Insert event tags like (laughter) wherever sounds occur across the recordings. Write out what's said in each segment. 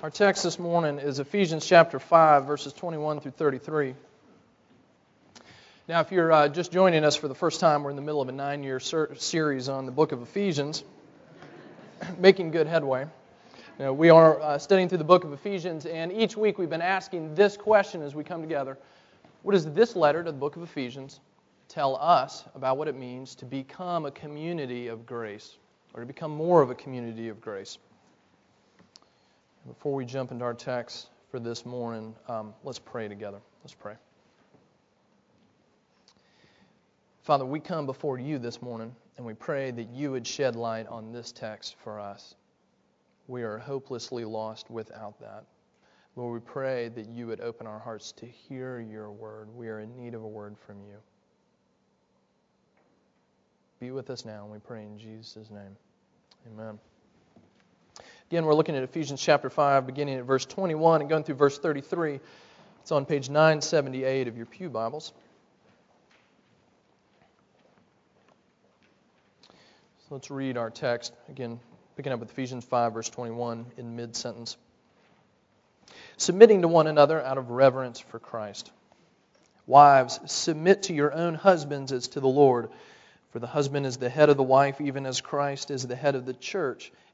Our text this morning is Ephesians chapter 5, verses 21 through 33. Now, if you're uh, just joining us for the first time, we're in the middle of a nine year ser- series on the book of Ephesians, (clears throat) making good headway. Now, we are uh, studying through the book of Ephesians, and each week we've been asking this question as we come together What does this letter to the book of Ephesians tell us about what it means to become a community of grace, or to become more of a community of grace? Before we jump into our text for this morning, um, let's pray together. Let's pray. Father, we come before you this morning and we pray that you would shed light on this text for us. We are hopelessly lost without that. Lord, we pray that you would open our hearts to hear your word. We are in need of a word from you. Be with us now, and we pray in Jesus' name. Amen. Again, we're looking at Ephesians chapter 5, beginning at verse 21 and going through verse 33. It's on page 978 of your Pew Bibles. So let's read our text, again, picking up with Ephesians 5, verse 21, in mid sentence. Submitting to one another out of reverence for Christ. Wives, submit to your own husbands as to the Lord. For the husband is the head of the wife, even as Christ is the head of the church,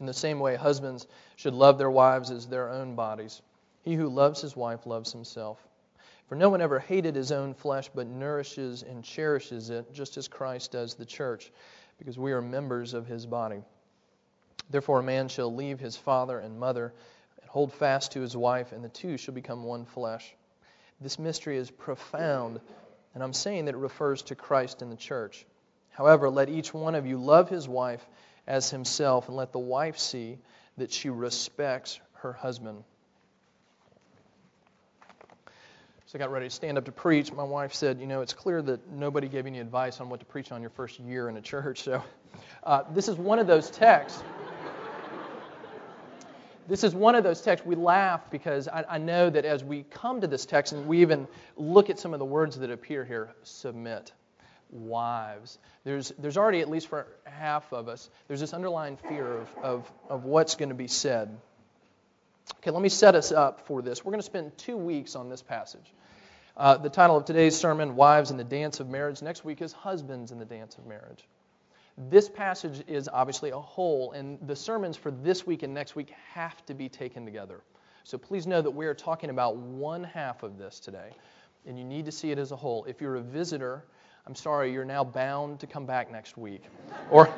In the same way, husbands should love their wives as their own bodies. He who loves his wife loves himself. For no one ever hated his own flesh, but nourishes and cherishes it, just as Christ does the church, because we are members of his body. Therefore, a man shall leave his father and mother and hold fast to his wife, and the two shall become one flesh. This mystery is profound, and I'm saying that it refers to Christ and the church. However, let each one of you love his wife as himself, and let the wife see that she respects her husband. So I got ready to stand up to preach. My wife said, You know, it's clear that nobody gave any advice on what to preach on your first year in a church. So uh, this is one of those texts. this is one of those texts we laugh because I, I know that as we come to this text and we even look at some of the words that appear here submit, wives. There's, there's already, at least for half of us, there's this underlying fear of, of, of what's going to be said. Okay, let me set us up for this. We're going to spend two weeks on this passage. Uh, the title of today's sermon, Wives in the Dance of Marriage. Next week is Husbands in the Dance of Marriage. This passage is obviously a whole, and the sermons for this week and next week have to be taken together. So please know that we are talking about one half of this today, and you need to see it as a whole. If you're a visitor, I'm sorry, you're now bound to come back next week. or,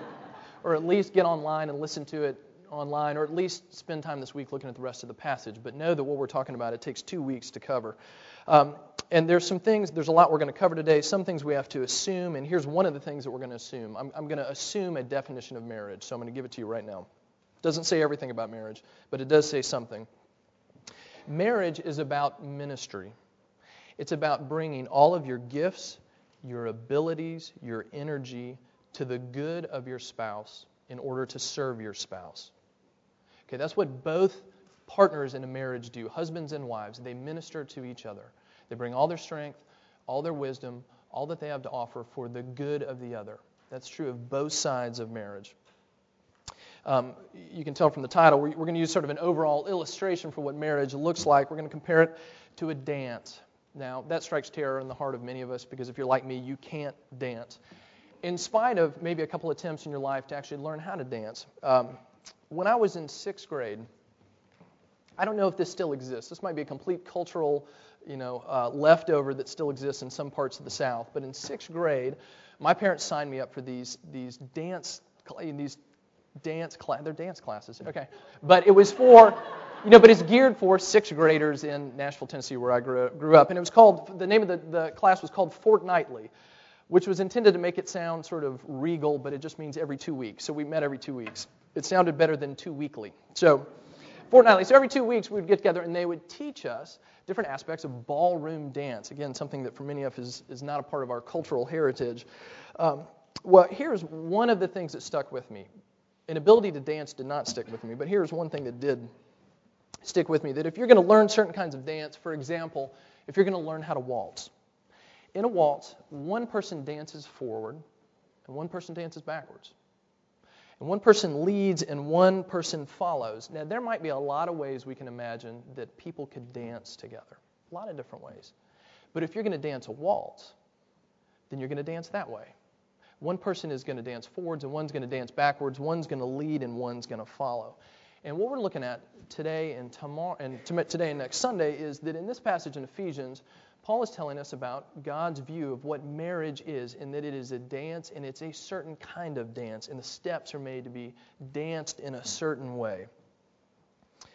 or at least get online and listen to it online, or at least spend time this week looking at the rest of the passage. But know that what we're talking about, it takes two weeks to cover. Um, and there's some things, there's a lot we're going to cover today, some things we have to assume, and here's one of the things that we're going to assume. I'm, I'm going to assume a definition of marriage, so I'm going to give it to you right now. It doesn't say everything about marriage, but it does say something. Marriage is about ministry. It's about bringing all of your gifts, your abilities, your energy to the good of your spouse in order to serve your spouse. Okay, that's what both partners in a marriage do, husbands and wives. They minister to each other. They bring all their strength, all their wisdom, all that they have to offer for the good of the other. That's true of both sides of marriage. Um, you can tell from the title, we're, we're going to use sort of an overall illustration for what marriage looks like. We're going to compare it to a dance. Now, that strikes terror in the heart of many of us because if you're like me, you can't dance. In spite of maybe a couple attempts in your life to actually learn how to dance, um, when I was in sixth grade, I don't know if this still exists. This might be a complete cultural, you know, uh, leftover that still exists in some parts of the South. But in sixth grade, my parents signed me up for these these dance these dance class. They're dance classes, okay. But it was for, you know, but it's geared for sixth graders in Nashville, Tennessee, where I grew, grew up. And it was called the name of the, the class was called Fortnightly, which was intended to make it sound sort of regal, but it just means every two weeks. So we met every two weeks. It sounded better than two weekly. So fortnightly. So every two weeks we would get together and they would teach us different aspects of ballroom dance. Again, something that for many of us is, is not a part of our cultural heritage. Um, well, here's one of the things that stuck with me. An ability to dance did not stick with me, but here's one thing that did stick with me that if you're going to learn certain kinds of dance, for example, if you're going to learn how to waltz, in a waltz, one person dances forward and one person dances backwards. And one person leads and one person follows. Now, there might be a lot of ways we can imagine that people could dance together, a lot of different ways. But if you're going to dance a waltz, then you're going to dance that way. One person is going to dance forwards and one's going to dance backwards, one's going to lead and one's going to follow. And what we're looking at today and tomorrow and today and next Sunday is that in this passage in Ephesians, Paul is telling us about God's view of what marriage is, and that it is a dance, and it's a certain kind of dance, and the steps are made to be danced in a certain way.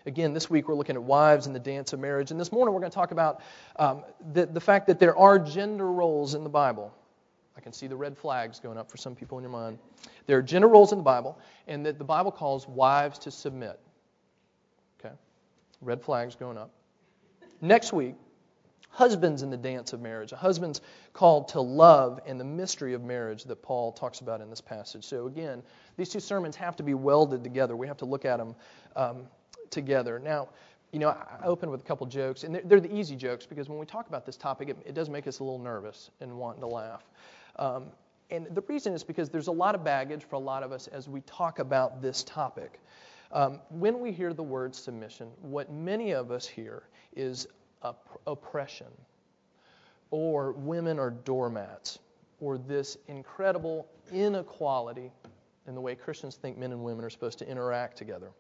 Again, this week we're looking at wives and the dance of marriage, and this morning we're going to talk about um, the, the fact that there are gender roles in the Bible. I can see the red flags going up for some people in your mind. There are gender roles in the Bible, and that the Bible calls wives to submit. Okay? Red flags going up. Next week, husbands in the dance of marriage. A husband's called to love and the mystery of marriage that Paul talks about in this passage. So, again, these two sermons have to be welded together. We have to look at them um, together. Now, you know, I opened with a couple jokes, and they're, the easy jokes because when we talk about this topic, it does make us a little nervous and wanting to laugh. Um, and the reason is because there's a lot of baggage for a lot of us as we talk about this topic. Um, when we hear the word submission, what many of us hear is op- oppression, or women are doormats, or this incredible inequality in the way Christians think men and women are supposed to interact together.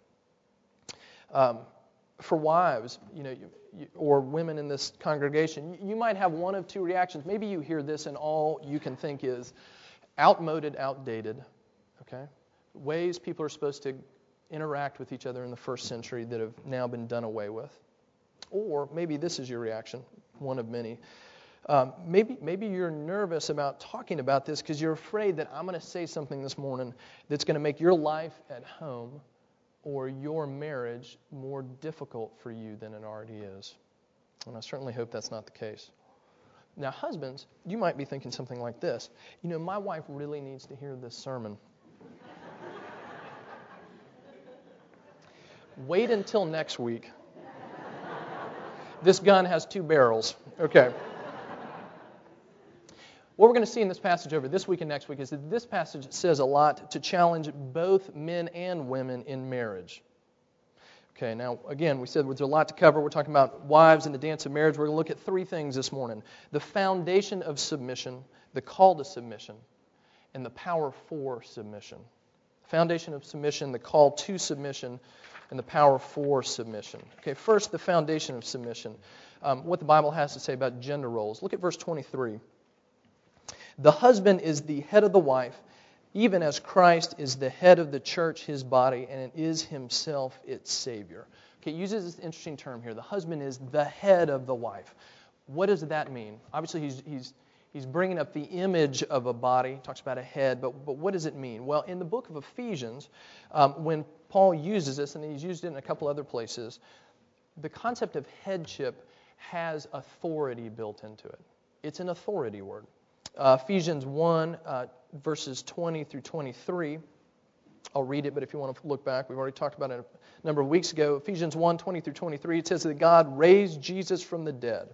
Um, for wives, you know, you, you, or women in this congregation, you, might have one of two reactions. Maybe you hear this, and all you can think is outmoded, outdated. Okay, ways people are supposed to interact with each other in the first century that have now been done away with. Or maybe this is your reaction, one of many. Um, maybe, maybe you're nervous about talking about this because you're afraid that I'm going to say something this morning that's going to make your life at home or your marriage more difficult for you than it already is. And I certainly hope that's not the case. Now, husbands, you might be thinking something like this You know, my wife really needs to hear this sermon. Wait until next week. This gun has two barrels. Okay. What we're going to see in this passage over this week and next week is that this passage says a lot to challenge both men and women in marriage. Okay, now again, we said there's a lot to cover. We're talking about wives and the dance of marriage. We're going to look at three things this morning the foundation of submission, the call to submission, and the power for submission. Foundation of submission, the call to submission, and the power for submission. Okay, first, the foundation of submission. Um, what the Bible has to say about gender roles. Look at verse 23. The husband is the head of the wife, even as Christ is the head of the church, his body, and is himself its Savior. Okay, uses this interesting term here. The husband is the head of the wife. What does that mean? Obviously, he's, he's, he's bringing up the image of a body, talks about a head, but, but what does it mean? Well, in the book of Ephesians, um, when Paul uses this, and he's used it in a couple other places, the concept of headship has authority built into it. It's an authority word. Uh, Ephesians 1, uh, verses 20 through 23. I'll read it, but if you want to look back, we've already talked about it a number of weeks ago. Ephesians 1, 20 through 23, it says that God raised Jesus from the dead,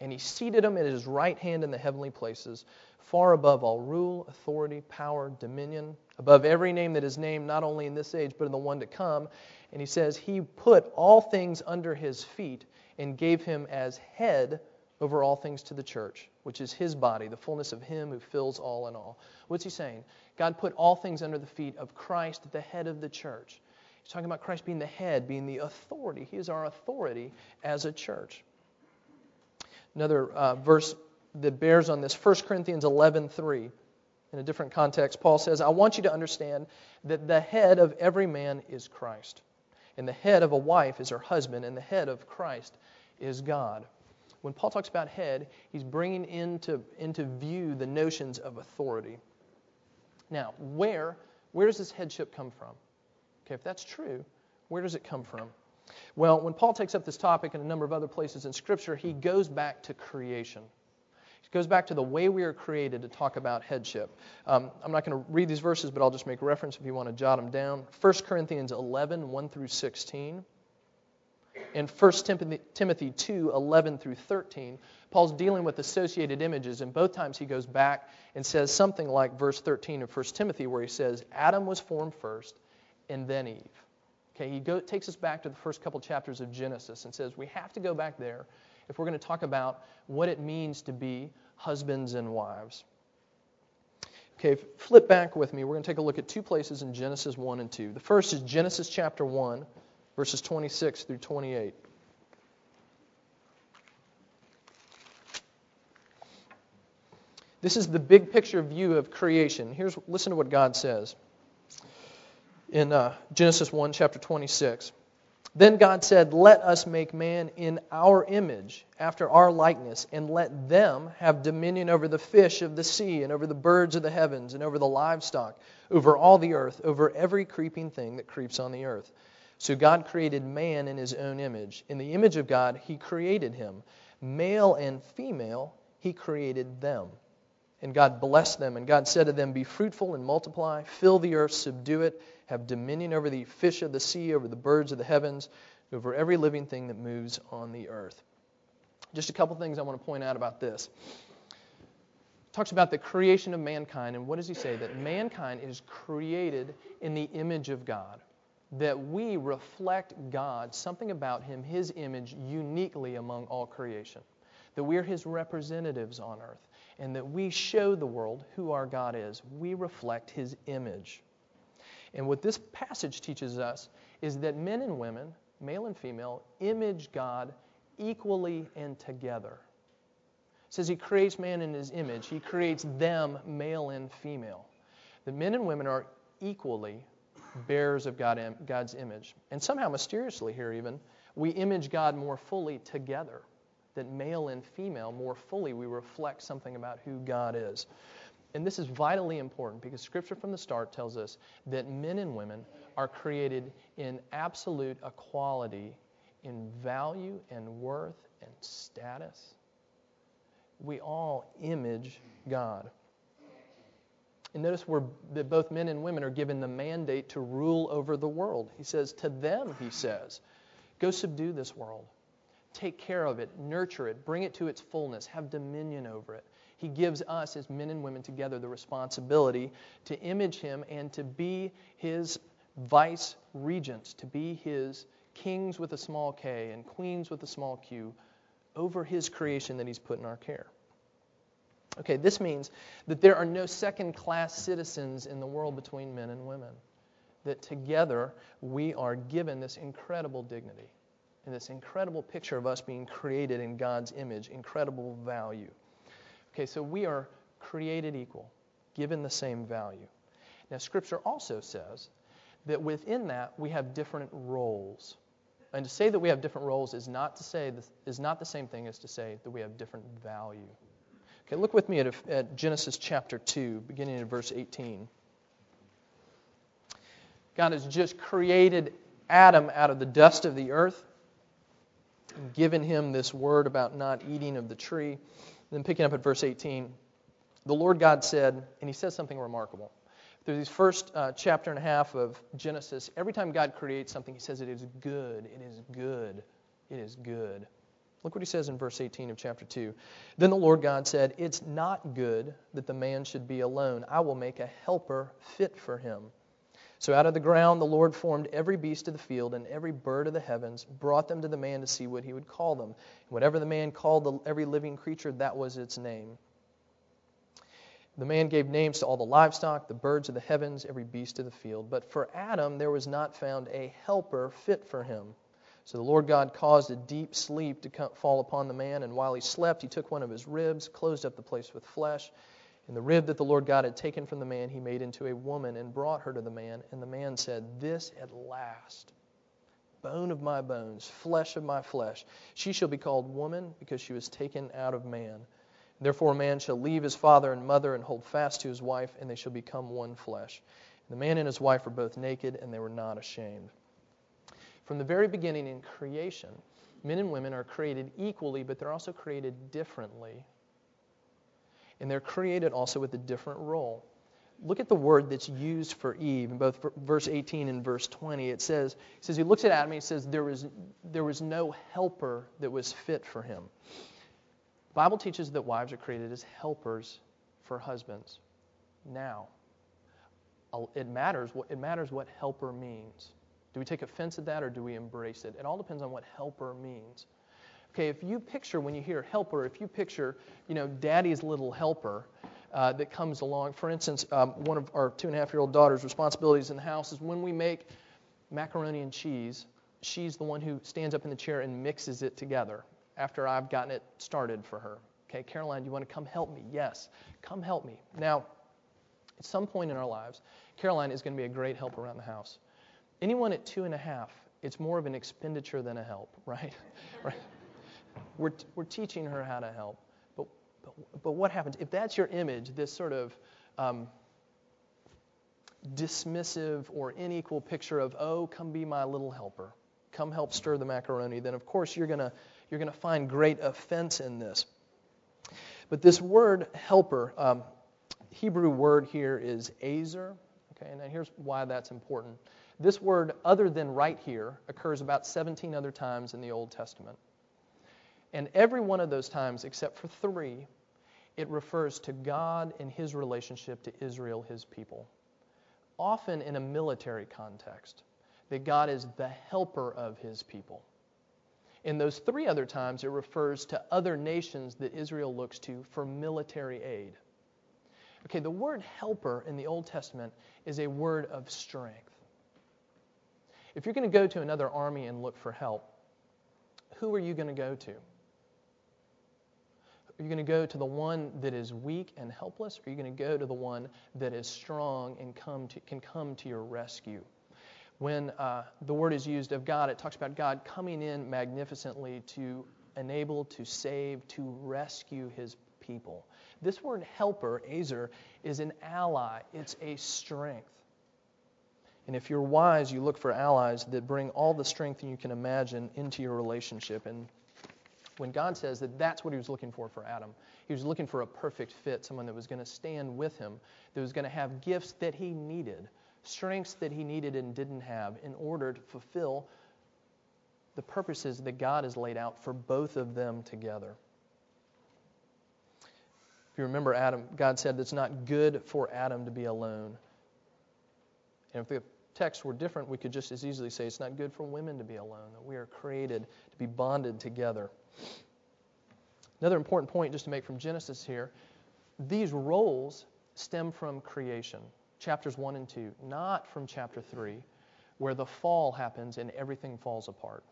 and he seated him at his right hand in the heavenly places, far above all rule, authority, power, dominion, above every name that is named, not only in this age, but in the one to come. And he says, He put all things under his feet and gave him as head over all things to the church, which is his body, the fullness of him who fills all in all. What's he saying? God put all things under the feet of Christ, the head of the church. He's talking about Christ being the head, being the authority. He is our authority as a church. Another uh, verse that bears on this, 1 Corinthians 11:3. In a different context, Paul says, I want you to understand that the head of every man is Christ, and the head of a wife is her husband, and the head of Christ is God when Paul talks about head, he's bringing into, into view the notions of authority. Now, where, where does this headship come from? Okay, if that's true, where does it come from? Well, when Paul takes up this topic in a number of other places in Scripture, he goes back to creation. He goes back to the way we are created to talk about headship. Um, I'm not going to read these verses, but I'll just make reference if you want to jot them down. 1 Corinthians 11, 1 through 16. And 1 Timothy, Timothy 2, 11 through 13. Paul's dealing with associated images, and both times he goes back and says something like verse 13 of 1 Timothy, where he says, Adam was formed first, and then Eve. Okay, he go, takes us back to the first couple chapters of Genesis and says we have to go back there if we're going to talk about what it means to be husbands and wives. Okay, flip back with me. We're going to take a look at two places in Genesis 1 and 2. The first is Genesis chapter 1, verses 26 through 28. This is the big picture view of creation. Here's listen to what God says in uh, Genesis 1, chapter 26. Then God said, Let us make man in our image, after our likeness, and let them have dominion over the fish of the sea, and over the birds of the heavens, and over the livestock, over all the earth, over every creeping thing that creeps on the earth. So God created man in his own image. In the image of God, he created him. Male and female, he created them. And God blessed them. And God said to them, Be fruitful and multiply, fill the earth, subdue it, have dominion over the fish of the sea, over the birds of the heavens, over every living thing that moves on the earth. Just a couple things I want to point out about this. It talks about the creation of mankind, and what does he say? That mankind is created in the image of God. That we reflect God, something about him, his image, uniquely among all creation. That we're his representatives on earth and that we show the world who our God is. We reflect His image. And what this passage teaches us is that men and women, male and female, image God equally and together. It says He creates man in His image, He creates them, male and female. The men and women are equally bearers of God, God's image. And somehow, mysteriously, here even, we image God more fully together that male and female, more fully, we reflect something about who God is. And this is vitally important because Scripture from the start tells us that men and women are created in absolute equality in value and worth and status. We all image God. And notice we that both men and women are given the mandate to rule over the world. He says, To them, he says, go subdue this world take care of it, nurture it, bring it to its fullness, have dominion over it. He gives us, as men and women together, the responsibility to image Him and to be His vice regents, to be His kings with a small k and queens with a small q over His creation that He's put in our care. Okay, this means that there are no second class citizens in the world between men and women. That together we are given this incredible dignity and this incredible picture of us being created in God's image, incredible value. Okay, so we are created equal, given the same value. Now, Scripture also says that within that we have different roles. And to say that we have different roles is not to say is not the same thing as to say that we have different value. Okay, look with me at, at Genesis chapter 2, beginning at verse 18. God has just created Adam out of the dust of the earth and given him this word about not eating of the tree. then picking up at verse 18, the Lord God said, and he says something remarkable. Through these first uh, chapter and a half of Genesis, every time God creates something, he says it is good. It is good. It is good. Look what he says in verse 18 of chapter 2. Then the Lord God said, It's not good that the man should be alone. I will make a helper fit for him. So out of the ground the Lord formed every beast of the field and every bird of the heavens, brought them to the man to see what he would call them. Whatever the man called the, every living creature, that was its name. The man gave names to all the livestock, the birds of the heavens, every beast of the field. But for Adam there was not found a helper fit for him. So the Lord God caused a deep sleep to fall upon the man, and while he slept, he took one of his ribs, closed up the place with flesh. And the rib that the Lord God had taken from the man, he made into a woman and brought her to the man. And the man said, This at last, bone of my bones, flesh of my flesh. She shall be called woman because she was taken out of man. Therefore, a man shall leave his father and mother and hold fast to his wife, and they shall become one flesh. And the man and his wife were both naked, and they were not ashamed. From the very beginning in creation, men and women are created equally, but they're also created differently. And they're created also with a different role. Look at the word that's used for Eve in both verse 18 and verse 20. It says, he says he looks at Adam and he says there was, there was no helper that was fit for him. The Bible teaches that wives are created as helpers for husbands. Now, it matters what, it matters what helper means. Do we take offense at that or do we embrace it? It all depends on what helper means. Okay, if you picture when you hear helper, if you picture, you know, daddy's little helper uh, that comes along. For instance, um, one of our two and a half year old daughter's responsibilities in the house is when we make macaroni and cheese, she's the one who stands up in the chair and mixes it together after I've gotten it started for her. Okay, Caroline, do you want to come help me? Yes, come help me. Now, at some point in our lives, Caroline is going to be a great help around the house. Anyone at two and a half, it's more of an expenditure than a help, (laughs) right? right? We're, we're teaching her how to help. But, but, but what happens? If that's your image, this sort of um, dismissive or unequal picture of, oh, come be my little helper, come help stir the macaroni, then of course you're going you're going to find great offense in this. But this word helper, um, Hebrew word here is azer. Okay, and here's why that's important. This word, other than right here, occurs about 17 other times in the Old Testament. And every one of those times, except for three, it refers to God and his relationship to Israel, his people. Often in a military context, that God is the helper of his people. In those three other times, it refers to other nations that Israel looks to for military aid. Okay, the word helper in the Old Testament is a word of strength. If you're going to go to another army and look for help, who are you going to go to? Are you going to go to the one that is weak and helpless? Or are you going to go to the one that is strong and come to, can come to your rescue? When uh, the word is used of God, it talks about God coming in magnificently to enable, to save, to rescue his people. This word helper, azer, is an ally, it's a strength. And if you're wise, you look for allies that bring all the strength you can imagine into your relationship. And when God says that that's what he was looking for for Adam, he was looking for a perfect fit, someone that was going to stand with him, that was going to have gifts that he needed, strengths that he needed and didn't have in order to fulfill the purposes that God has laid out for both of them together. If you remember Adam, God said it's not good for Adam to be alone. And if the text were different, we could just as easily say it's not good for women to be alone, that we are created to be bonded together. Another important point just to make from Genesis here these roles stem from creation, chapters 1 and 2, not from chapter 3, where the fall happens and everything falls apart.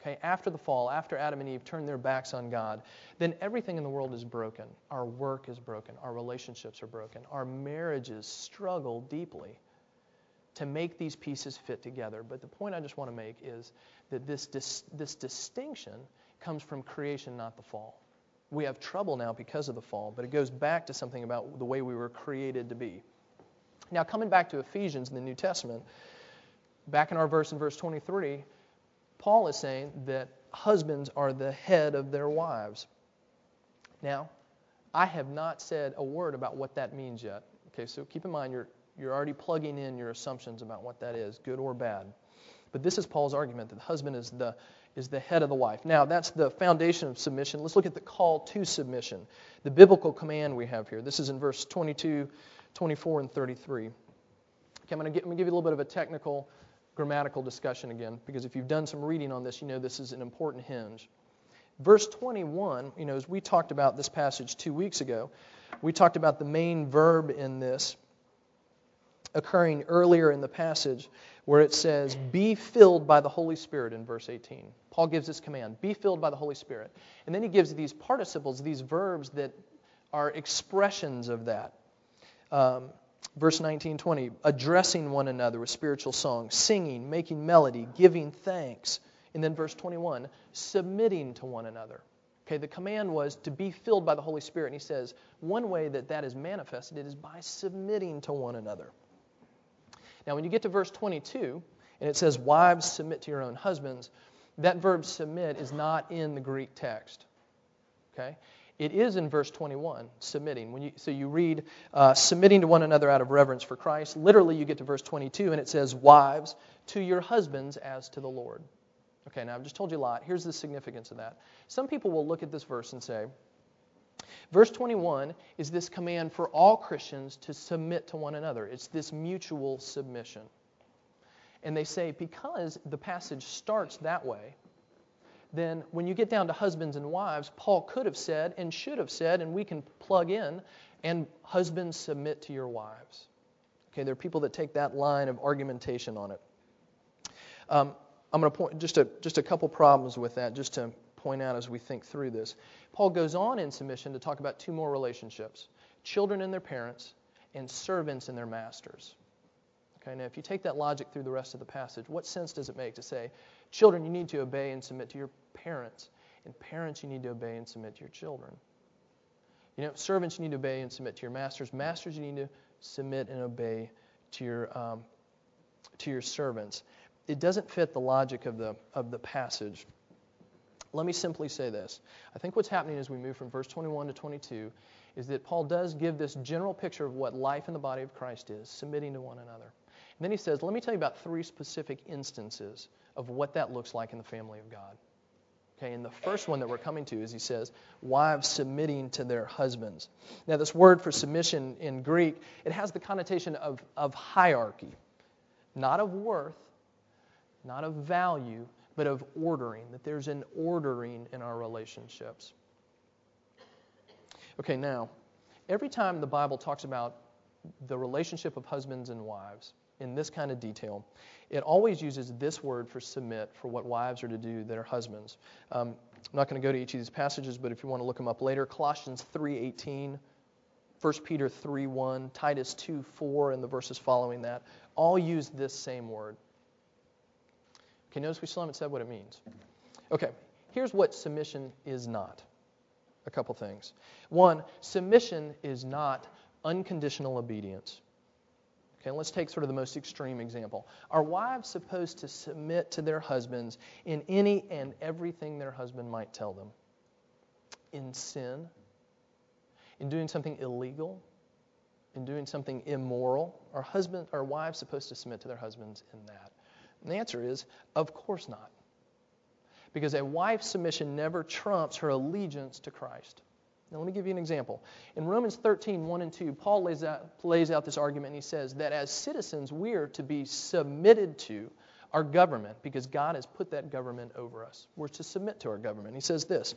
Okay, after the fall, after Adam and Eve turn their backs on God, then everything in the world is broken. Our work is broken. Our relationships are broken. Our marriages struggle deeply to make these pieces fit together. But the point I just want to make is that this, dis- this distinction comes from creation, not the fall. We have trouble now because of the fall, but it goes back to something about the way we were created to be. Now, coming back to Ephesians in the New Testament, back in our verse in verse 23, Paul is saying that husbands are the head of their wives. Now, I have not said a word about what that means yet. Okay, so keep in mind you're you're already plugging in your assumptions about what that is, good or bad. But this is Paul's argument that the husband is the, is the head of the wife. Now, that's the foundation of submission. Let's look at the call to submission, the biblical command we have here. This is in verse 22, 24, and 33. Okay, I'm going to give you a little bit of a technical grammatical discussion again, because if you've done some reading on this, you know this is an important hinge. Verse 21, you know, as we talked about this passage two weeks ago, we talked about the main verb in this occurring earlier in the passage where it says, Be filled by the Holy Spirit in verse 18. Paul gives this command be filled by the Holy Spirit. And then he gives these participles, these verbs that are expressions of that. Um, verse 19, 20, addressing one another with spiritual songs, singing, making melody, giving thanks. And then verse 21, submitting to one another. Okay, the command was to be filled by the Holy Spirit. And he says, one way that that is manifested is by submitting to one another. Now, when you get to verse 22, and it says, Wives, submit to your own husbands, that verb submit is not in the Greek text. Okay? It is in verse 21, submitting. When you, so you read, uh, submitting to one another out of reverence for Christ. Literally, you get to verse 22, and it says, Wives, to your husbands as to the Lord. Okay, now I've just told you a lot. Here's the significance of that. Some people will look at this verse and say, Verse 21 is this command for all Christians to submit to one another. It's this mutual submission. And they say, because the passage starts that way, then when you get down to husbands and wives, Paul could have said and should have said, and we can plug in, and husbands submit to your wives. Okay, there are people that take that line of argumentation on it. Um, I'm going to point just a, just a couple problems with that, just to point out as we think through this. Paul goes on in submission to talk about two more relationships children and their parents, and servants and their masters. Okay, now if you take that logic through the rest of the passage, what sense does it make to say, children, you need to obey and submit to your parents, and parents, you need to obey and submit to your children? You know, servants, you need to obey and submit to your masters. Masters, you need to submit and obey to your, um, to your servants. It doesn't fit the logic of the, of the passage. Let me simply say this. I think what's happening as we move from verse 21 to 22 is that Paul does give this general picture of what life in the body of Christ is, submitting to one another. And then he says, Let me tell you about three specific instances of what that looks like in the family of God. Okay, and the first one that we're coming to is he says, wives submitting to their husbands. Now, this word for submission in Greek, it has the connotation of, of hierarchy, not of worth, not of value, but of ordering, that there's an ordering in our relationships. Okay, now, every time the Bible talks about the relationship of husbands and wives in this kind of detail, it always uses this word for submit for what wives are to do that are husbands. Um, I'm not going to go to each of these passages, but if you want to look them up later, Colossians 3:18, 1 Peter 3:1, Titus 2:4, and the verses following that all use this same word. Okay, notice we still haven't said what it means. Okay, here's what submission is not. A couple things. One, submission is not unconditional obedience. Okay, let's take sort of the most extreme example. Are wives supposed to submit to their husbands in any and everything their husband might tell them? In sin? In doing something illegal? In doing something immoral? Are husband are wives supposed to submit to their husbands in that? And the answer is, of course not. Because a wife's submission never trumps her allegiance to Christ. Now, let me give you an example. In Romans 13, 1 and 2, Paul lays out, lays out this argument and he says that as citizens, we are to be submitted to our government because God has put that government over us. We're to submit to our government. He says this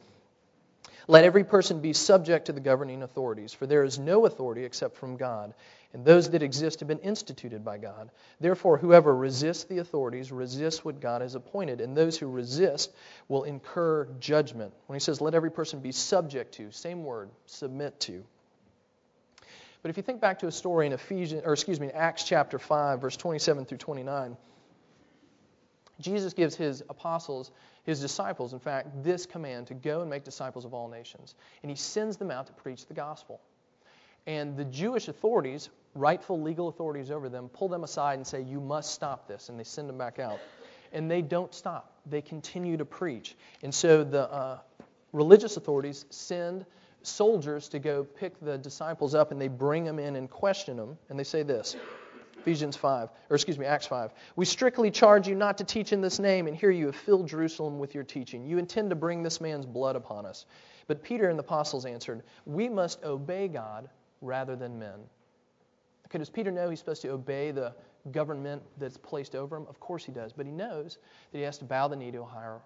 Let every person be subject to the governing authorities, for there is no authority except from God, and those that exist have been instituted by God. Therefore, whoever resists the authorities resists what God has appointed, and those who resist will incur judgment. When he says, let every person be subject to, same word, submit to. But if you think back to a story in Ephesians, or excuse me, Acts chapter 5, verse 27 through 29, Jesus gives his apostles, his disciples, in fact, this command to go and make disciples of all nations. And he sends them out to preach the gospel. And the Jewish authorities, rightful legal authorities over them, pull them aside and say, You must stop this. And they send them back out. And they don't stop, they continue to preach. And so the uh, religious authorities send soldiers to go pick the disciples up and they bring them in and question them. And they say this. Ephesians 5, or excuse me, Acts 5. We strictly charge you not to teach in this name, and here you have filled Jerusalem with your teaching. You intend to bring this man's blood upon us. But Peter and the apostles answered, We must obey God rather than men. Does Peter know he's supposed to obey the government that's placed over him? Of course he does. But he knows that he has to bow the knee to a higher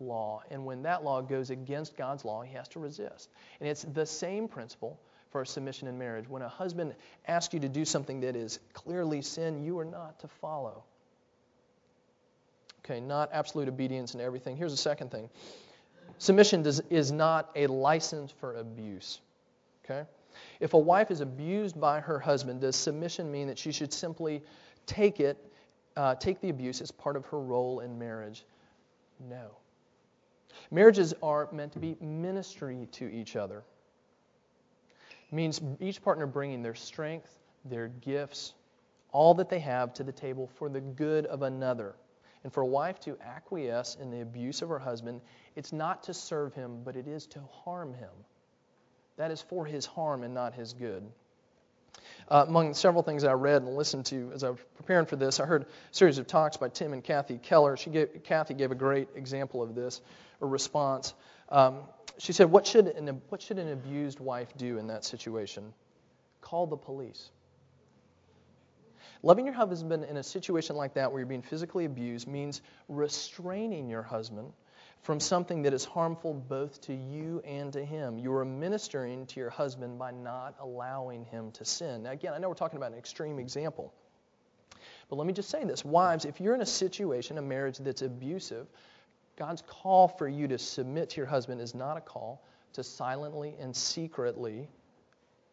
law. And when that law goes against God's law, he has to resist. And it's the same principle for submission in marriage. When a husband asks you to do something that is clearly sin, you are not to follow. Okay, not absolute obedience in everything. Here's the second thing submission does, is not a license for abuse. Okay? If a wife is abused by her husband, does submission mean that she should simply take it, uh, take the abuse as part of her role in marriage? No. Marriages are meant to be ministry to each other. It means each partner bringing their strength, their gifts, all that they have to the table for the good of another. And for a wife to acquiesce in the abuse of her husband, it's not to serve him, but it is to harm him. That is for his harm and not his good. Uh, among several things I read and listened to as I was preparing for this, I heard a series of talks by Tim and Kathy Keller. She gave, Kathy gave a great example of this, a response. Um, she said, what should, an, what should an abused wife do in that situation? Call the police. Loving your husband in a situation like that where you're being physically abused means restraining your husband from something that is harmful both to you and to him. You are ministering to your husband by not allowing him to sin. Now, again, I know we're talking about an extreme example. But let me just say this Wives, if you're in a situation, a marriage that's abusive, God's call for you to submit to your husband is not a call to silently and secretly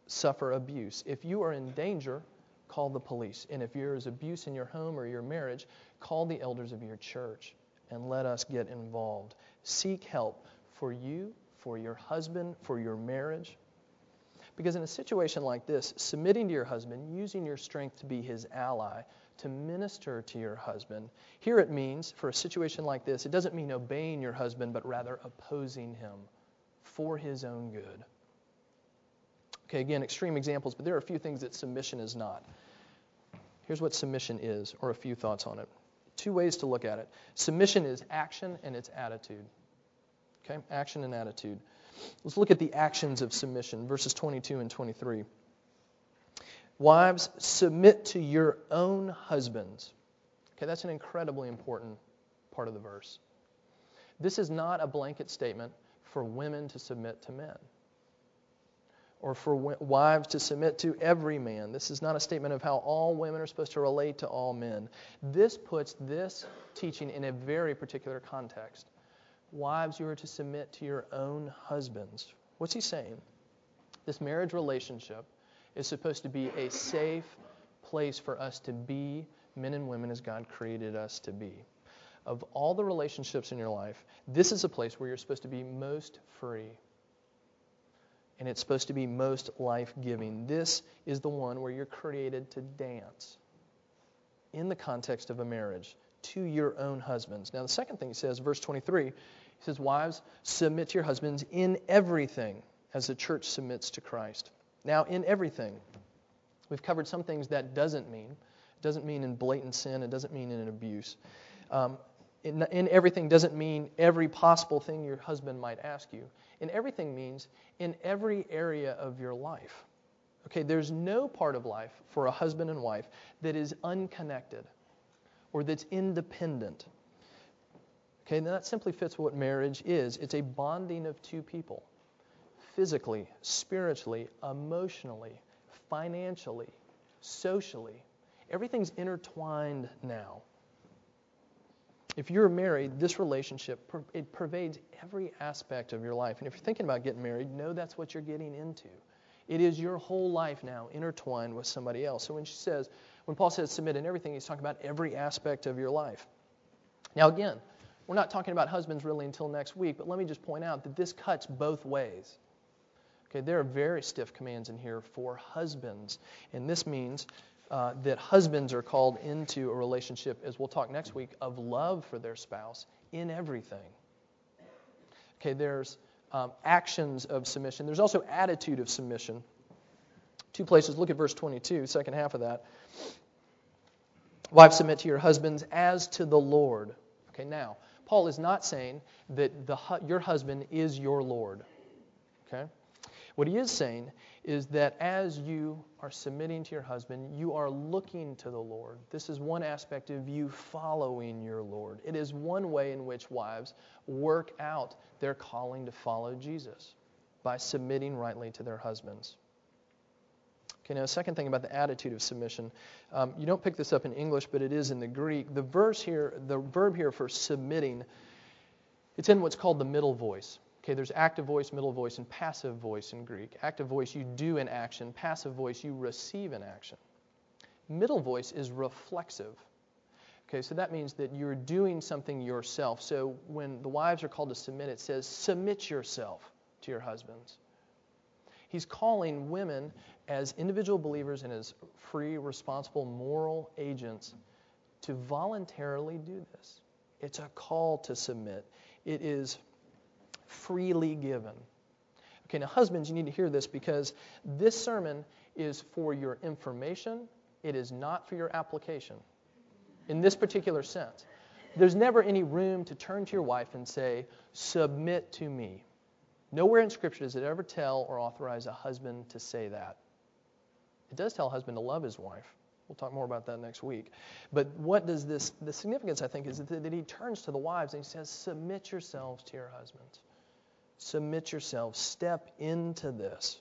suffer abuse. If you are in danger, call the police. And if there's abuse in your home or your marriage, call the elders of your church and let us get involved. Seek help for you, for your husband, for your marriage. Because in a situation like this, submitting to your husband, using your strength to be his ally, to minister to your husband, here it means, for a situation like this, it doesn't mean obeying your husband, but rather opposing him for his own good. Okay, again, extreme examples, but there are a few things that submission is not. Here's what submission is, or a few thoughts on it. Two ways to look at it. Submission is action and it's attitude. Okay? Action and attitude. Let's look at the actions of submission, verses 22 and 23. Wives, submit to your own husbands. Okay, that's an incredibly important part of the verse. This is not a blanket statement for women to submit to men or for wives to submit to every man. This is not a statement of how all women are supposed to relate to all men. This puts this teaching in a very particular context. Wives, you are to submit to your own husbands. What's he saying? This marriage relationship is supposed to be a safe place for us to be men and women as God created us to be. Of all the relationships in your life, this is a place where you're supposed to be most free and it's supposed to be most life giving. This is the one where you're created to dance in the context of a marriage to your own husbands. Now, the second thing he says, verse 23, he says, Wives, submit to your husbands in everything as the church submits to Christ. Now, in everything, we've covered some things that doesn't mean. It doesn't mean in blatant sin, it doesn't mean in abuse. Um, in, in everything doesn't mean every possible thing your husband might ask you. In everything means in every area of your life. Okay, there's no part of life for a husband and wife that is unconnected or that's independent. Okay, and that simply fits what marriage is it's a bonding of two people physically, spiritually, emotionally, financially, socially. Everything's intertwined now if you're married, this relationship it pervades every aspect of your life. And if you're thinking about getting married, know that's what you're getting into. It is your whole life now intertwined with somebody else. So when she says, when Paul says submit in everything, he's talking about every aspect of your life. Now again, we're not talking about husbands really until next week, but let me just point out that this cuts both ways. Okay, there are very stiff commands in here for husbands, and this means uh, that husbands are called into a relationship, as we'll talk next week, of love for their spouse in everything. Okay, there's um, actions of submission. There's also attitude of submission. Two places. Look at verse 22, second half of that. Wives, submit to your husbands as to the Lord. Okay, now, Paul is not saying that the, your husband is your Lord. Okay? What he is saying is that as you are submitting to your husband, you are looking to the Lord. This is one aspect of you following your Lord. It is one way in which wives work out their calling to follow Jesus by submitting rightly to their husbands. Okay, now, a second thing about the attitude of submission. Um, you don't pick this up in English, but it is in the Greek. The verse here, the verb here for submitting, it's in what's called the middle voice. Okay, there's active voice, middle voice, and passive voice in Greek. Active voice, you do an action. Passive voice, you receive an action. Middle voice is reflexive. Okay, so that means that you're doing something yourself. So when the wives are called to submit, it says, submit yourself to your husbands. He's calling women as individual believers and as free, responsible, moral agents to voluntarily do this. It's a call to submit, it is freely given. Okay, now, husbands, you need to hear this because this sermon is for your information, it is not for your application in this particular sense. There's never any room to turn to your wife and say, Submit to me. Nowhere in Scripture does it ever tell or authorize a husband to say that. It does tell a husband to love his wife. We'll talk more about that next week. But what does this, the significance, I think, is that, that he turns to the wives and he says, Submit yourselves to your husbands. Submit yourselves. Step into this.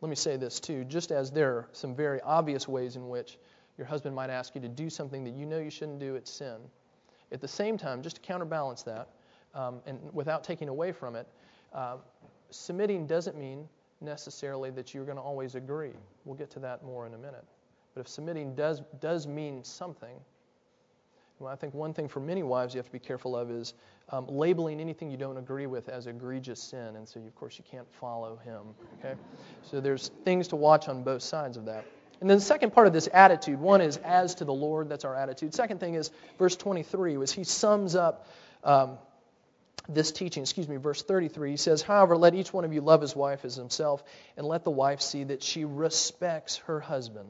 Let me say this too, just as there are some very obvious ways in which your husband might ask you to do something that you know you shouldn't do, it's sin. At the same time, just to counterbalance that, um, and without taking away from it, uh, submitting doesn't mean necessarily that you're going to always agree. We'll get to that more in a minute. But if submitting does, does mean something, well, I think one thing for many wives you have to be careful of is um, labeling anything you don't agree with as egregious sin, and so of course you can't follow him. Okay, so there's things to watch on both sides of that. And then the second part of this attitude, one is as to the Lord, that's our attitude. Second thing is verse 23, was he sums up um, this teaching. Excuse me, verse 33. He says, "However, let each one of you love his wife as himself, and let the wife see that she respects her husband."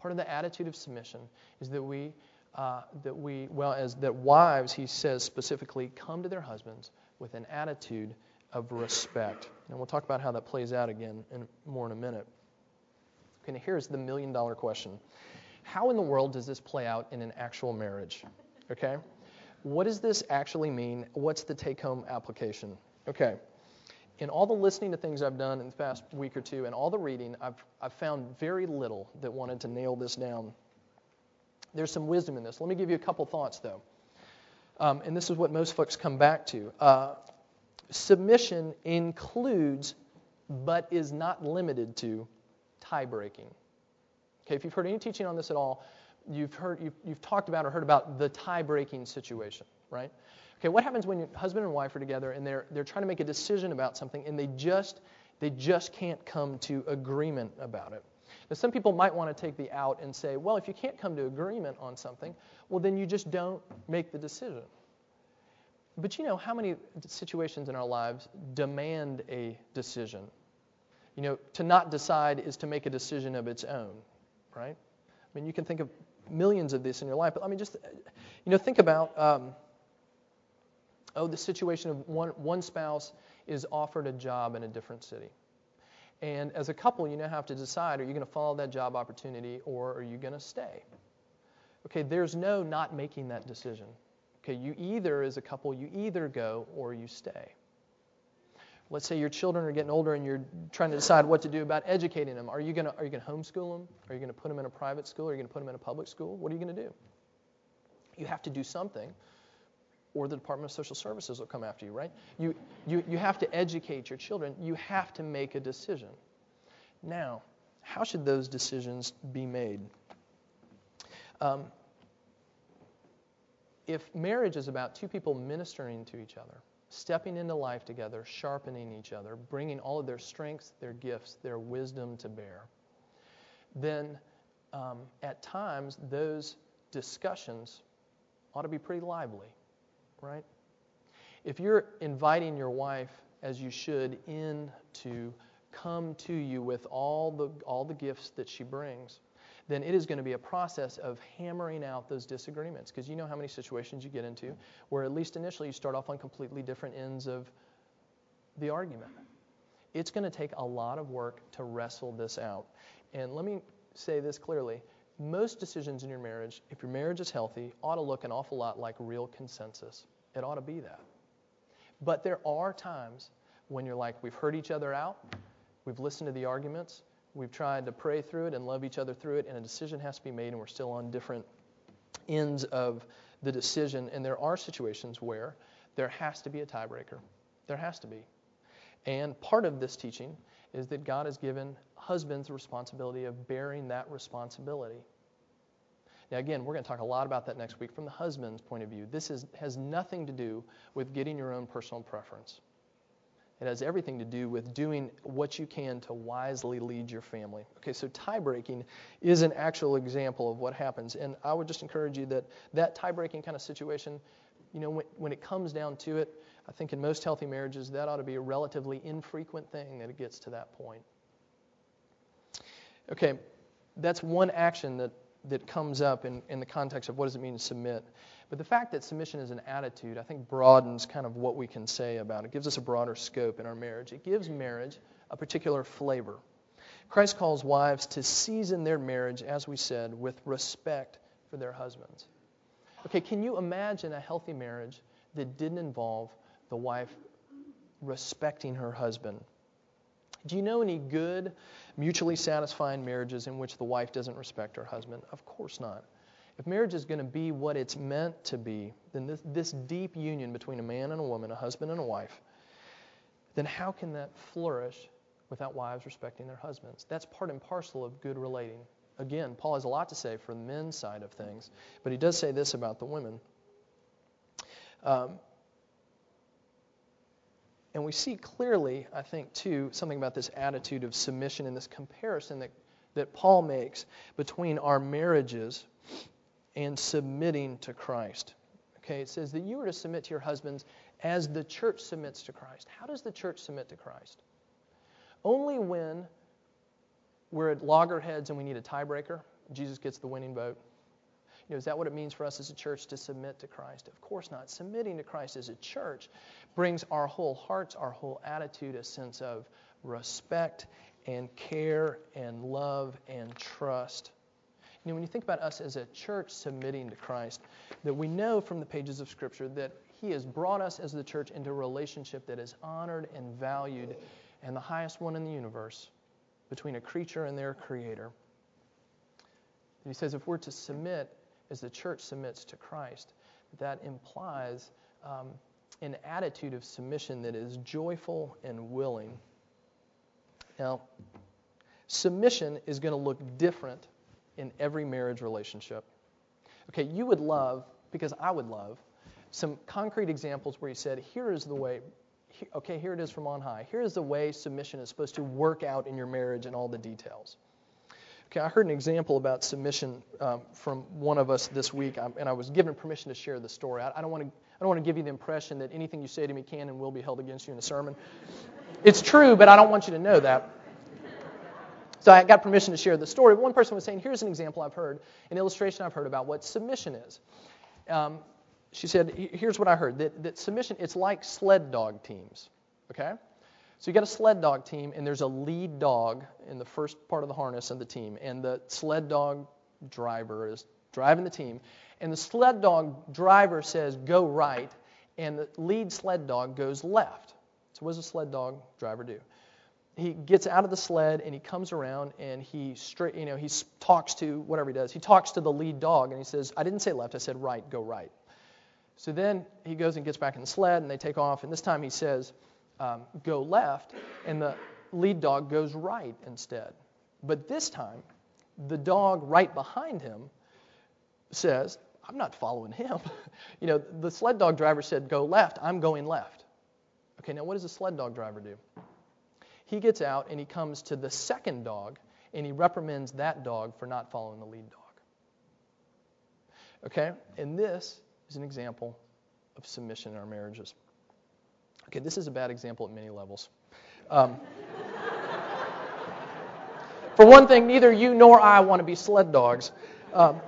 Part of the attitude of submission is that we uh, that we, well, as that wives, he says specifically, come to their husbands with an attitude of respect. And we'll talk about how that plays out again in, more in a minute. Okay, now here's the million dollar question How in the world does this play out in an actual marriage? Okay? What does this actually mean? What's the take home application? Okay. In all the listening to things I've done in the past week or two and all the reading, I've, I've found very little that wanted to nail this down there's some wisdom in this. Let me give you a couple thoughts, though. Um, and this is what most folks come back to. Uh, submission includes, but is not limited to, tie breaking. Okay, if you've heard any teaching on this at all, you've heard you've, you've talked about or heard about the tie breaking situation, right? Okay, what happens when your husband and wife are together and they're they're trying to make a decision about something and they just they just can't come to agreement about it? Now, some people might want to take the out and say, well, if you can't come to agreement on something, well, then you just don't make the decision. But you know how many situations in our lives demand a decision? You know, to not decide is to make a decision of its own, right? I mean, you can think of millions of this in your life, but I mean, just, you know, think about, um, oh, the situation of one, one spouse is offered a job in a different city. And as a couple, you now have to decide are you going to follow that job opportunity or are you going to stay? Okay, there's no not making that decision. Okay, you either, as a couple, you either go or you stay. Let's say your children are getting older and you're trying to decide what to do about educating them. Are you going to, are you going to homeschool them? Are you going to put them in a private school? Are you going to put them in a public school? What are you going to do? You have to do something or the Department of Social Services will come after you, right? You, you, you have to educate your children. You have to make a decision. Now, how should those decisions be made? Um, if marriage is about two people ministering to each other, stepping into life together, sharpening each other, bringing all of their strengths, their gifts, their wisdom to bear, then um, at times those discussions ought to be pretty lively right? If you're inviting your wife, as you should, in to come to you with all the, all the gifts that she brings, then it is going to be a process of hammering out those disagreements. Because you know how many situations you get into where, at least initially, you start off on completely different ends of the argument. It's going to take a lot of work to wrestle this out. And let me say this clearly most decisions in your marriage, if your marriage is healthy, ought to look an awful lot like real consensus. It ought to be that. But there are times when you're like, we've heard each other out, we've listened to the arguments, we've tried to pray through it and love each other through it, and a decision has to be made, and we're still on different ends of the decision. And there are situations where there has to be a tiebreaker. There has to be. And part of this teaching is that God has given husbands the responsibility of bearing that responsibility. Now, again, we're going to talk a lot about that next week from the husband's point of view. This is, has nothing to do with getting your own personal preference. It has everything to do with doing what you can to wisely lead your family. Okay, so tie breaking is an actual example of what happens. And I would just encourage you that that tie breaking kind of situation, you know, when, when it comes down to it, I think in most healthy marriages, that ought to be a relatively infrequent thing that it gets to that point. Okay, that's one action that, that comes up in, in the context of what does it mean to submit. But the fact that submission is an attitude, I think, broadens kind of what we can say about it. It gives us a broader scope in our marriage. It gives marriage a particular flavor. Christ calls wives to season their marriage, as we said, with respect for their husbands. Okay, can you imagine a healthy marriage that didn't involve the wife respecting her husband? Do you know any good, mutually satisfying marriages in which the wife doesn't respect her husband? Of course not. If marriage is going to be what it's meant to be, then this, this deep union between a man and a woman, a husband and a wife, then how can that flourish without wives respecting their husbands? That's part and parcel of good relating. Again, Paul has a lot to say for the men's side of things, but he does say this about the women. Um, and we see clearly, I think, too, something about this attitude of submission and this comparison that, that Paul makes between our marriages and submitting to Christ. Okay, it says that you are to submit to your husbands as the church submits to Christ. How does the church submit to Christ? Only when we're at loggerheads and we need a tiebreaker, Jesus gets the winning vote. You know, is that what it means for us as a church to submit to Christ? Of course not. Submitting to Christ as a church brings our whole hearts, our whole attitude, a sense of respect and care and love and trust you know, when you think about us as a church submitting to Christ, that we know from the pages of Scripture that He has brought us as the church into a relationship that is honored and valued and the highest one in the universe between a creature and their creator. He says if we're to submit as the church submits to Christ, that implies um, an attitude of submission that is joyful and willing. Now, submission is going to look different in every marriage relationship. Okay, you would love, because I would love, some concrete examples where you said, here is the way, okay, here it is from on high. Here is the way submission is supposed to work out in your marriage and all the details. Okay, I heard an example about submission um, from one of us this week, and I was given permission to share the story. I, I don't want to. I don't want to give you the impression that anything you say to me can and will be held against you in a sermon. It's true, but I don't want you to know that. So I got permission to share the story. One person was saying, here's an example I've heard, an illustration I've heard about what submission is. Um, she said, here's what I heard, that, that submission, it's like sled dog teams, okay? So you got a sled dog team, and there's a lead dog in the first part of the harness of the team, and the sled dog driver is driving the team, and the sled dog driver says, go right, and the lead sled dog goes left. So what does the sled dog driver do? he gets out of the sled and he comes around and he straight you know he talks to whatever he does he talks to the lead dog and he says i didn't say left i said right go right so then he goes and gets back in the sled and they take off and this time he says um, go left and the lead dog goes right instead but this time the dog right behind him says i'm not following him (laughs) you know the sled dog driver said go left i'm going left okay now what does the sled dog driver do he gets out and he comes to the second dog and he reprimands that dog for not following the lead dog. Okay? And this is an example of submission in our marriages. Okay, this is a bad example at many levels. Um, for one thing, neither you nor I want to be sled dogs. Um,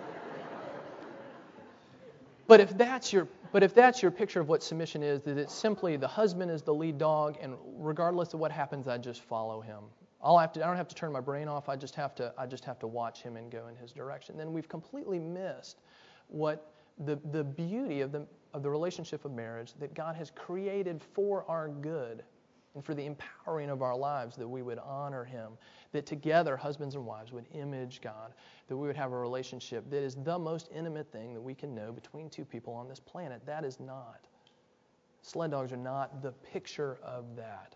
but if that's your but if that's your picture of what submission is, that it's simply the husband is the lead dog, and regardless of what happens, I just follow him. I'll have to, I don't have to turn my brain off. I just have to, I just have to watch him and go in his direction. Then we've completely missed what the, the beauty of the, of the relationship of marriage that God has created for our good and for the empowering of our lives, that we would honor Him, that together, husbands and wives would image God, that we would have a relationship that is the most intimate thing that we can know between two people on this planet. That is not. Sled dogs are not the picture of that.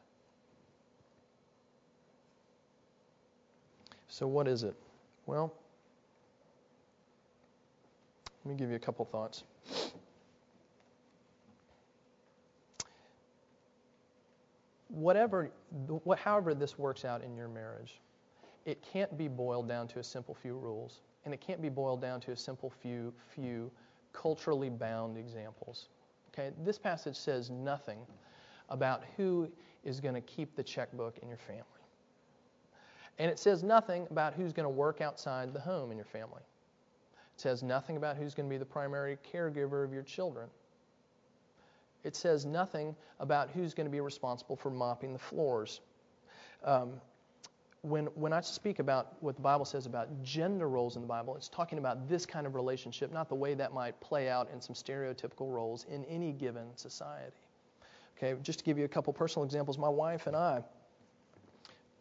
So, what is it? Well, let me give you a couple thoughts. Whatever, however this works out in your marriage, it can't be boiled down to a simple few rules, and it can't be boiled down to a simple few few culturally bound examples. Okay, this passage says nothing about who is going to keep the checkbook in your family. And it says nothing about who's going to work outside the home in your family. It says nothing about who's going to be the primary caregiver of your children. It says nothing about who's going to be responsible for mopping the floors. Um, when, when I speak about what the Bible says about gender roles in the Bible, it's talking about this kind of relationship, not the way that might play out in some stereotypical roles in any given society. Okay, just to give you a couple personal examples, my wife and I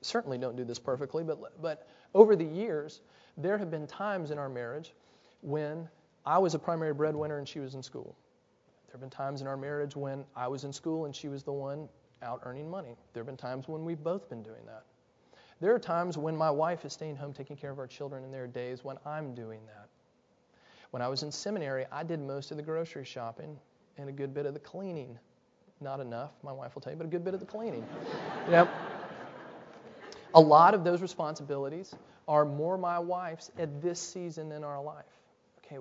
certainly don't do this perfectly, but, but over the years, there have been times in our marriage when I was a primary breadwinner and she was in school. There have been times in our marriage when I was in school and she was the one out earning money. There have been times when we've both been doing that. There are times when my wife is staying home taking care of our children, and there are days when I'm doing that. When I was in seminary, I did most of the grocery shopping and a good bit of the cleaning. Not enough, my wife will tell you, but a good bit of the cleaning. (laughs) yep. a lot of those responsibilities are more my wife's at this season in our life. Okay,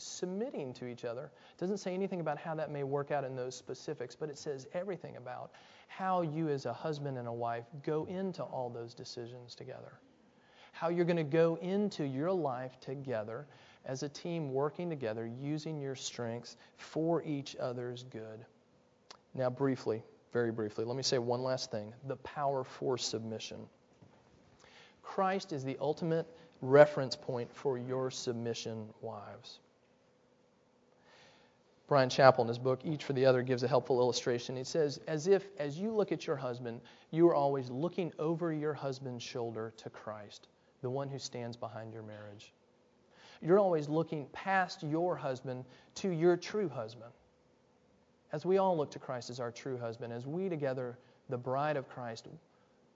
submitting to each other It doesn't say anything about how that may work out in those specifics, but it says everything about how you, as a husband and a wife, go into all those decisions together. How you're going to go into your life together as a team working together, using your strengths for each other's good. Now, briefly, very briefly, let me say one last thing the power for submission. Christ is the ultimate reference point for your submission, wives. Bryan Chapell, in his book, Each for the Other, gives a helpful illustration. He says, as if as you look at your husband, you are always looking over your husband's shoulder to Christ, the one who stands behind your marriage. You're always looking past your husband to your true husband. As we all look to Christ as our true husband, as we together, the bride of Christ,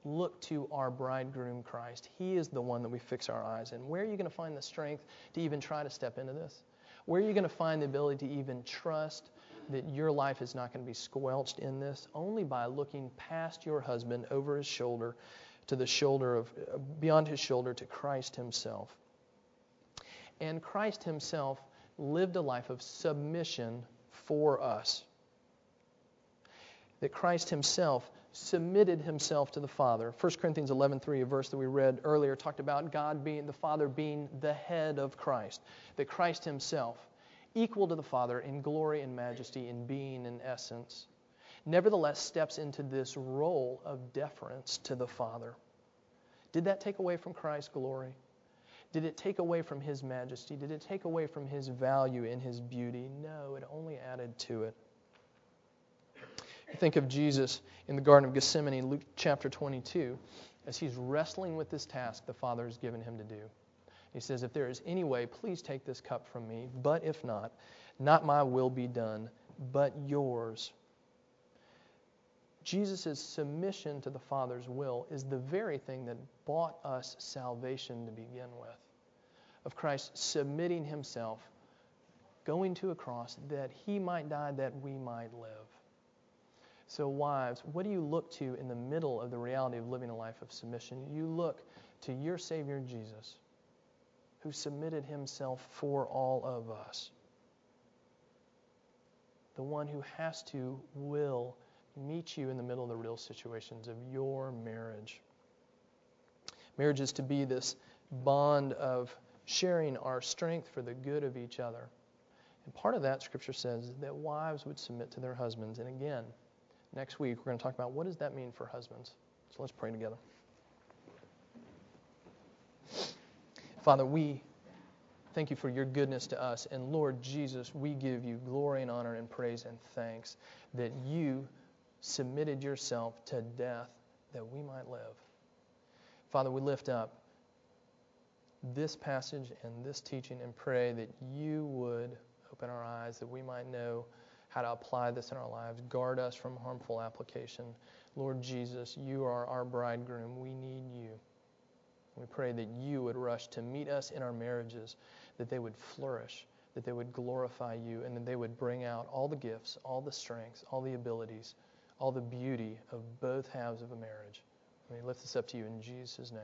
look to our bridegroom Christ, he is the one that we fix our eyes in. Where are you going to find the strength to even try to step into this? Where are you going to find the ability to even trust that your life is not going to be squelched in this? Only by looking past your husband over his shoulder to the shoulder of, beyond his shoulder to Christ himself. And Christ himself lived a life of submission for us. That Christ himself submitted himself to the Father. 1 Corinthians 11:3, a verse that we read earlier, talked about God being the Father being the head of Christ. That Christ himself, equal to the Father in glory and majesty, in being and essence, nevertheless steps into this role of deference to the Father. Did that take away from Christ's glory? Did it take away from his majesty? Did it take away from his value and his beauty? No, it only added to it. Think of Jesus in the Garden of Gethsemane, Luke chapter 22, as he's wrestling with this task the Father has given him to do. He says, If there is any way, please take this cup from me, but if not, not my will be done, but yours. Jesus' submission to the Father's will is the very thing that bought us salvation to begin with. Of Christ submitting himself, going to a cross that he might die, that we might live. So, wives, what do you look to in the middle of the reality of living a life of submission? You look to your Savior Jesus, who submitted himself for all of us. The one who has to, will meet you in the middle of the real situations of your marriage. Marriage is to be this bond of sharing our strength for the good of each other. And part of that, Scripture says, that wives would submit to their husbands. And again, Next week, we're going to talk about what does that mean for husbands. So let's pray together. Father, we thank you for your goodness to us. And Lord Jesus, we give you glory and honor and praise and thanks that you submitted yourself to death that we might live. Father, we lift up this passage and this teaching and pray that you would open our eyes that we might know how to apply this in our lives. Guard us from harmful application. Lord Jesus, you are our bridegroom. We need you. We pray that you would rush to meet us in our marriages, that they would flourish, that they would glorify you, and that they would bring out all the gifts, all the strengths, all the abilities, all the beauty of both halves of a marriage. Let me lift this up to you in Jesus' name.